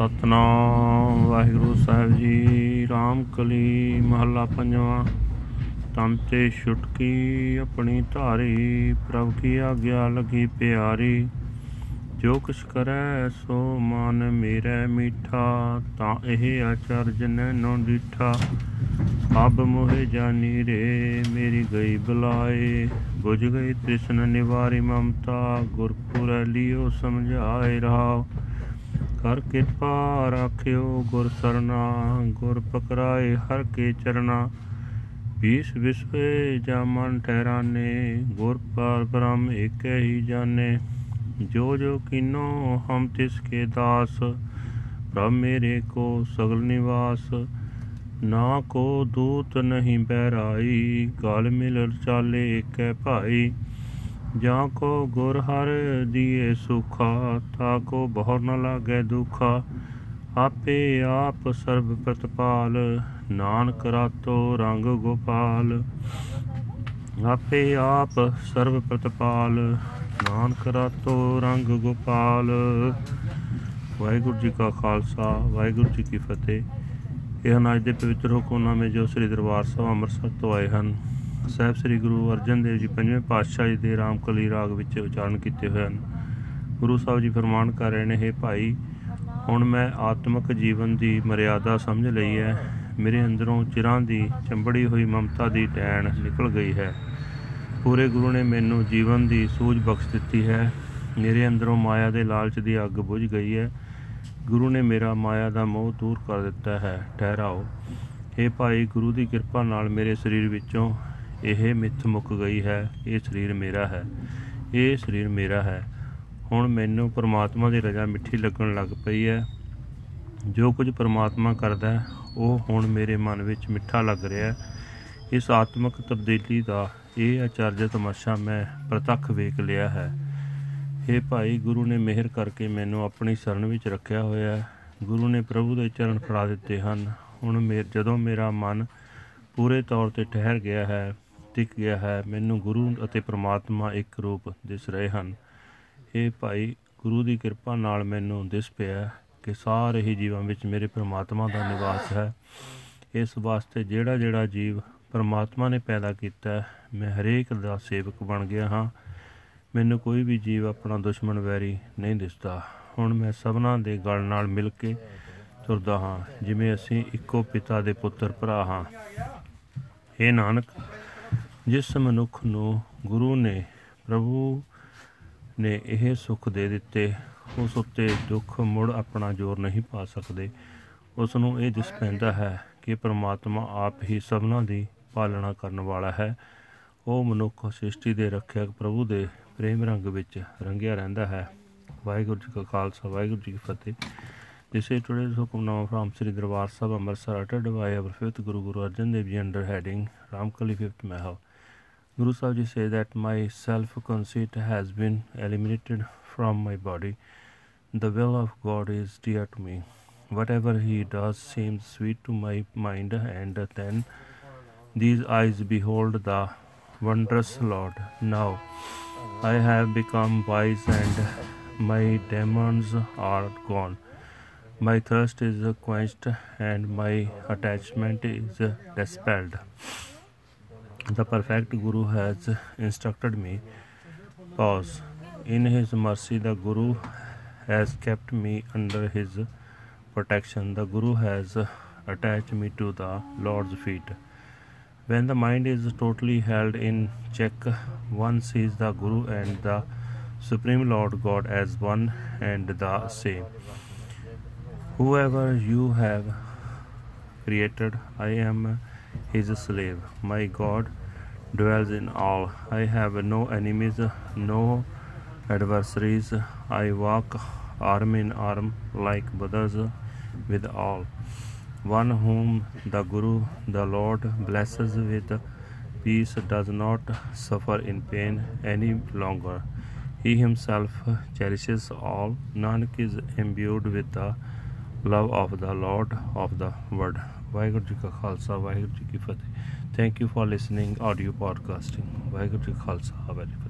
ਸਤਨਾਮ, ਵਾਹਿਗੁਰੂ ਸਾਹਿਬ ਜੀ, ਰਾਮ ਕਲੀ, ਮਹੱਲਾ ਪੰਜਵਾਂ। ਤਨ ਤੇ ਛੁਟਕੀ ਆਪਣੀ ਧਾਰੀ, ਪ੍ਰਭ ਕੀ ਆਗਿਆ ਲਗੀ ਪਿਆਰੀ। ਜੋ ਕਿਛ ਕਰੈ, ਸੋ ਮਨ ਮੇਰੇ ਮੀਠਾ, ਤਾਂ ਇਹ ਆਚਰਜ ਨੈਨੋ ਡਿਠਾ ਅਬ ਮੋਹਿ ਜਾਨੀ ਰੇ, ਮੇਰੀ ਗਈ ਬੁਲਾਏ। ਬੁਝ ਗਈ ਤ੍ਰਿਸ਼ਨ ਨਿਵਾਰੀ ਮਮਤਾ, ਗੁਰਪੁਰ ਲਿਓ ਸਮਝਾਏ ਰਹਾ ਕਰ ਕਿਰਪਾ ਰਾਖਿਓ, ਗੁਰ ਸਰਨਾ ਗੁਰ ਪਕਰਾਏ ਹਰ ਕੇ ਚਰਨਾ ਪੀਸ ਵਿਸਵੇ ਜਾ ਮਨ ਠਹਿਰਾਨੇ, ਗੁਰ ਪਰ ਬ੍ਰਹਮ ਏਕੈ ਹੀ ਜਾਣੇ। ਜੋ ਜੋ ਕੀਨੋ ਹਮ ਤਿਸ ਕੇ ਦਾਸ, ਪ੍ਰਭ ਮੇਰੇ ਕੋ ਸਗਲ ਨਿਵਾਸ। ਨਾ ਕੋ ਦੂਤ ਨਹੀਂ ਬਹਿਰਾਈ, ਗਲ ਮਿਲ ਚਾਲੇ ਏਕੈ ਭਾਈ। ਜਾਂ ਕੋ ਗੁਰ ਹਰ ਦੀਏ ਸੁਖਾ, ਤਾ ਕੋ ਬਹੁਰ ਨ ਲਾਗੈ ਦੁਖਾ। ਆਪੇ ਆਪ ਸਰਬ ਪ੍ਰਤਪਾਲ, ਨਾਨਕ ਰਾਤੋ ਰੰਗ ਗੋਪਾਲ। ਆਪੇ ਆਪ ਸਰਬ ਪ੍ਰਤਪਾਲ, ਨਾਨਕ ਰਾਤੋ ਰੰਗ ਗੋਪਾਲ। ਵਾਹਿਗੁਰੂ ਜੀ ਕਾ ਖਾਲਸਾ, ਵਾਹਿਗੁਰੂ ਜੀ ਕੀ ਫਤਿਹ। ਇਹ ਹਨ ਅੱਜ ਦੇ ਪਵਿੱਤਰ ਹੁਕਮਨਾਮੇ ਜੋ ਸ੍ਰੀ ਦਰਬਾਰ ਸਾਹਿਬ ਅੰਮ੍ਰਿਤਸਰ ਤੋਂ ਆਏ ਹਨ। ਸਾਹਿਬ ਸ੍ਰੀ ਗੁਰੂ ਅਰਜਨ ਦੇਵ ਜੀ ਪੰਜਵੇਂ ਪਾਤਸ਼ਾਹ ਜੀ ਦੇ ਰਾਮਕਲੀ ਰਾਗ ਵਿੱਚ ਉਚਾਰਨ ਕੀਤੇ ਹੋਏ ਹਨ। ਗੁਰੂ ਸਾਹਿਬ ਜੀ ਫਰਮਾਨ ਕਰ ਰਹੇ ਨੇ हे ਭਾਈ, ਹੁਣ ਮੈਂ ਆਤਮਿਕ ਜੀਵਨ ਦੀ ਮਰਿਆਦਾ ਸਮਝ ਲਈ ਹੈ। ਮੇਰੇ ਅੰਦਰੋਂ ਚਿਰਾਂ ਦੀ ਚੰਬੜੀ ਹੋਈ ਮਮਤਾ ਦੀ ਟੈਣ ਨਿਕਲ ਗਈ ਹੈ। ਪੂਰੇ ਗੁਰੂ ਨੇ ਮੈਨੂੰ ਜੀਵਨ ਦੀ ਸੂਝ ਬਖਸ਼ ਦਿੱਤੀ ਹੈ। ਮੇਰੇ ਅੰਦਰੋਂ ਮਾਇਆ ਦੇ ਲਾਲਚ ਦੀ ਅੱਗ ਬੁਝ ਗਈ ਹੈ। ਗੁਰੂ ਨੇ ਮੇਰਾ ਮਾਇਆ ਦਾ ਮੋਹ ਦੂਰ ਕਰ ਦਿੱਤਾ ਹੈ। ਠਹਿਰਾਓ। ਇਹ ਭਾਈ, ਗੁਰੂ ਦੀ ਕਿਰਪਾ ਨਾਲ ਮੇਰੇ ਸਰੀਰ ਵਿੱਚੋਂ ਇਹ ਮਿੱਥ ਮੁੱਕ ਗਈ ਹੈ, ਇਹ ਸਰੀਰ ਮੇਰਾ ਹੈ, ਇਹ ਸਰੀਰ ਮੇਰਾ ਹੈ। ਹੁਣ ਮੈਨੂੰ ਪਰਮਾਤਮਾ ਦੀ ਰਜ਼ਾ ਮਿੱਠੀ ਲੱਗਣ ਲੱਗ ਪਈ ਹੈ। ਜੋ ਕੁਝ ਪਰਮਾਤਮਾ ਕਰਦਾ ਹੈ, ਉਹ ਹੁਣ ਮੇਰੇ ਮਨ ਵਿੱਚ ਮਿੱਠਾ ਲੱਗ ਰਿਹਾ ਹੈ। ਇਸ ਆਤਮਿਕ ਤਬਦੀਲੀ ਦਾ ਇਹ ਆਚਰਜ ਤਮਾਸ਼ਾ ਮੈਂ ਪ੍ਰਤੱਖ ਵੇਖ ਲਿਆ ਹੈ। ਇਹ ਭਾਈ, ਗੁਰੂ ਨੇ ਮਿਹਰ ਕਰਕੇ ਮੈਨੂੰ ਆਪਣੀ ਸ਼ਰਨ ਵਿੱਚ ਰੱਖਿਆ ਹੋਇਆ ਹੈ। ਗੁਰੂ ਨੇ ਪ੍ਰਭੂ ਦੇ ਚਰਨ ਫੜਾ ਦਿੱਤੇ ਹਨ। ਹੁਣ ਮੇਰ ਜਦੋਂ ਮੇਰਾ ਮਨ ਪੂਰੇ ਤੌਰ ਤੇ ਠਹਿਰ ਗਿਆ ਹੈ ਟਿਕ ਗਿਆ ਹੈ ਮੈਨੂੰ ਗੁਰੂ ਅਤੇ ਪ੍ਰਮਾਤਮਾ ਇੱਕ ਰੂਪ ਦਿਸ ਰਹੇ ਹਨ। ਇਹ ਭਾਈ ਗੁਰੂ ਦੀ ਕਿਰਪਾ ਨਾਲ ਮੈਨੂੰ ਦਿਸ ਪਿਆ ਕਿ ਸਾਰੇ ਹੀ ਜੀਵਾਂ ਵਿੱਚ ਮੇਰੇ ਪ੍ਰਮਾਤਮਾ ਦਾ ਨਿਵਾਸ ਹੈ। ਇਸ ਵਾਸਤੇ ਜਿਹੜਾ ਜਿਹੜਾ ਜੀਵ ਪ੍ਰਮਾਤਮਾ ਨੇ ਪੈਦਾ ਕੀਤਾ ਹੈ, ਮੈਂ ਹਰੇਕ ਦਾ ਸੇਵਕ ਬਣ ਗਿਆ ਹਾਂ। ਮੈਨੂੰ ਕੋਈ ਵੀ ਜੀਵ ਆਪਣਾ ਦੁਸ਼ਮਣ ਵੈਰੀ ਨਹੀਂ ਦਿਸਦਾ। ਹੁਣ ਮੈਂ ਸਭਨਾਂ ਦੇ ਗਲ ਨਾਲ ਮਿਲ ਕੇ ਤੁਰਦਾ ਹਾਂ ਜਿਵੇਂ ਅਸੀਂ ਇੱਕੋ ਪਿਤਾ ਦੇ ਪੁੱਤਰ ਭਰਾ ਹਾਂ। ਇਹ ਨਾਨਕ ਜਿਸ ਮਨੁੱਖ ਨੂੰ ਗੁਰੂ ਨੇ, ਪ੍ਰਭੂ ਨੇ ਇਹ ਸੁੱਖ ਦੇ ਦਿੱਤੇ, ਉਸ ਉੱਤੇ ਦੁੱਖ ਮੁੜ ਆਪਣਾ ਜ਼ੋਰ ਨਹੀਂ ਪਾ ਸਕਦੇ। ਉਸ ਨੂੰ ਇਹ ਦਿਸ ਪੈਂਦਾ ਹੈ ਕਿ ਪ੍ਰਮਾਤਮਾ ਆਪ ਹੀ ਸਭਨਾਂ ਦੀ ਪਾਲਣਾ ਕਰਨ ਵਾਲਾ ਹੈ। ਉਹ ਮਨੁੱਖ ਸ੍ਰਿਸ਼ਟੀ ਦੇ ਰੱਖਿਅਕ ਪ੍ਰਭੂ ਦੇ ਪ੍ਰੇਮ ਰੰਗ ਵਿੱਚ ਰੰਗਿਆ ਰਹਿੰਦਾ ਹੈ। ਵਾਹਿਗੁਰੂ ਜੀ ਕਾ ਖਾਲਸਾ, ਵਾਹਿਗੁਰੂ ਜੀ ਕੀ ਫਤਿਹ। This is today's Hukamnama from Sri Darbar Sahib Amritsar uttered by our fifth Guru Guru Arjan Dev Ji under heading Ramkali fifth Mahal. Guru Sahib Ji say that my self conceit has been eliminated from my body. The will of God is dear to me. Whatever He does seems sweet to my mind, and then these eyes behold the wondrous Lord. Now I have become wise, and my demons are gone. My thirst is quenched, and my attachment is dispelled. The perfect Guru has instructed me. Pause. In His mercy, the Guru has kept me under His protection. The Guru has attached me to the Lord's feet. When the mind is totally held in check, one sees the Guru and the Supreme Lord God as one and the same. Whoever you have created, I am his slave. My God dwells in all. I have no enemies, no adversaries. I walk arm in arm like brothers with all. One whom the Guru, the Lord, blesses with peace does not suffer in pain any longer. He himself cherishes all. Nanak is imbued with the love of the Lord of the world. Waheguru ji ਕਾ ਖਾਲਸਾ, ਵਾਹਿਗੁਰੂ ਜੀ ਕੀ ਫਤਿਹ। Thank you for listening audio podcasting Waheguru ji ਕਾ ਖਾਲਸਾ, ਵਾਹਿਗੁਰੂ ਜੀ ਕੀ ਫਤਿਹ।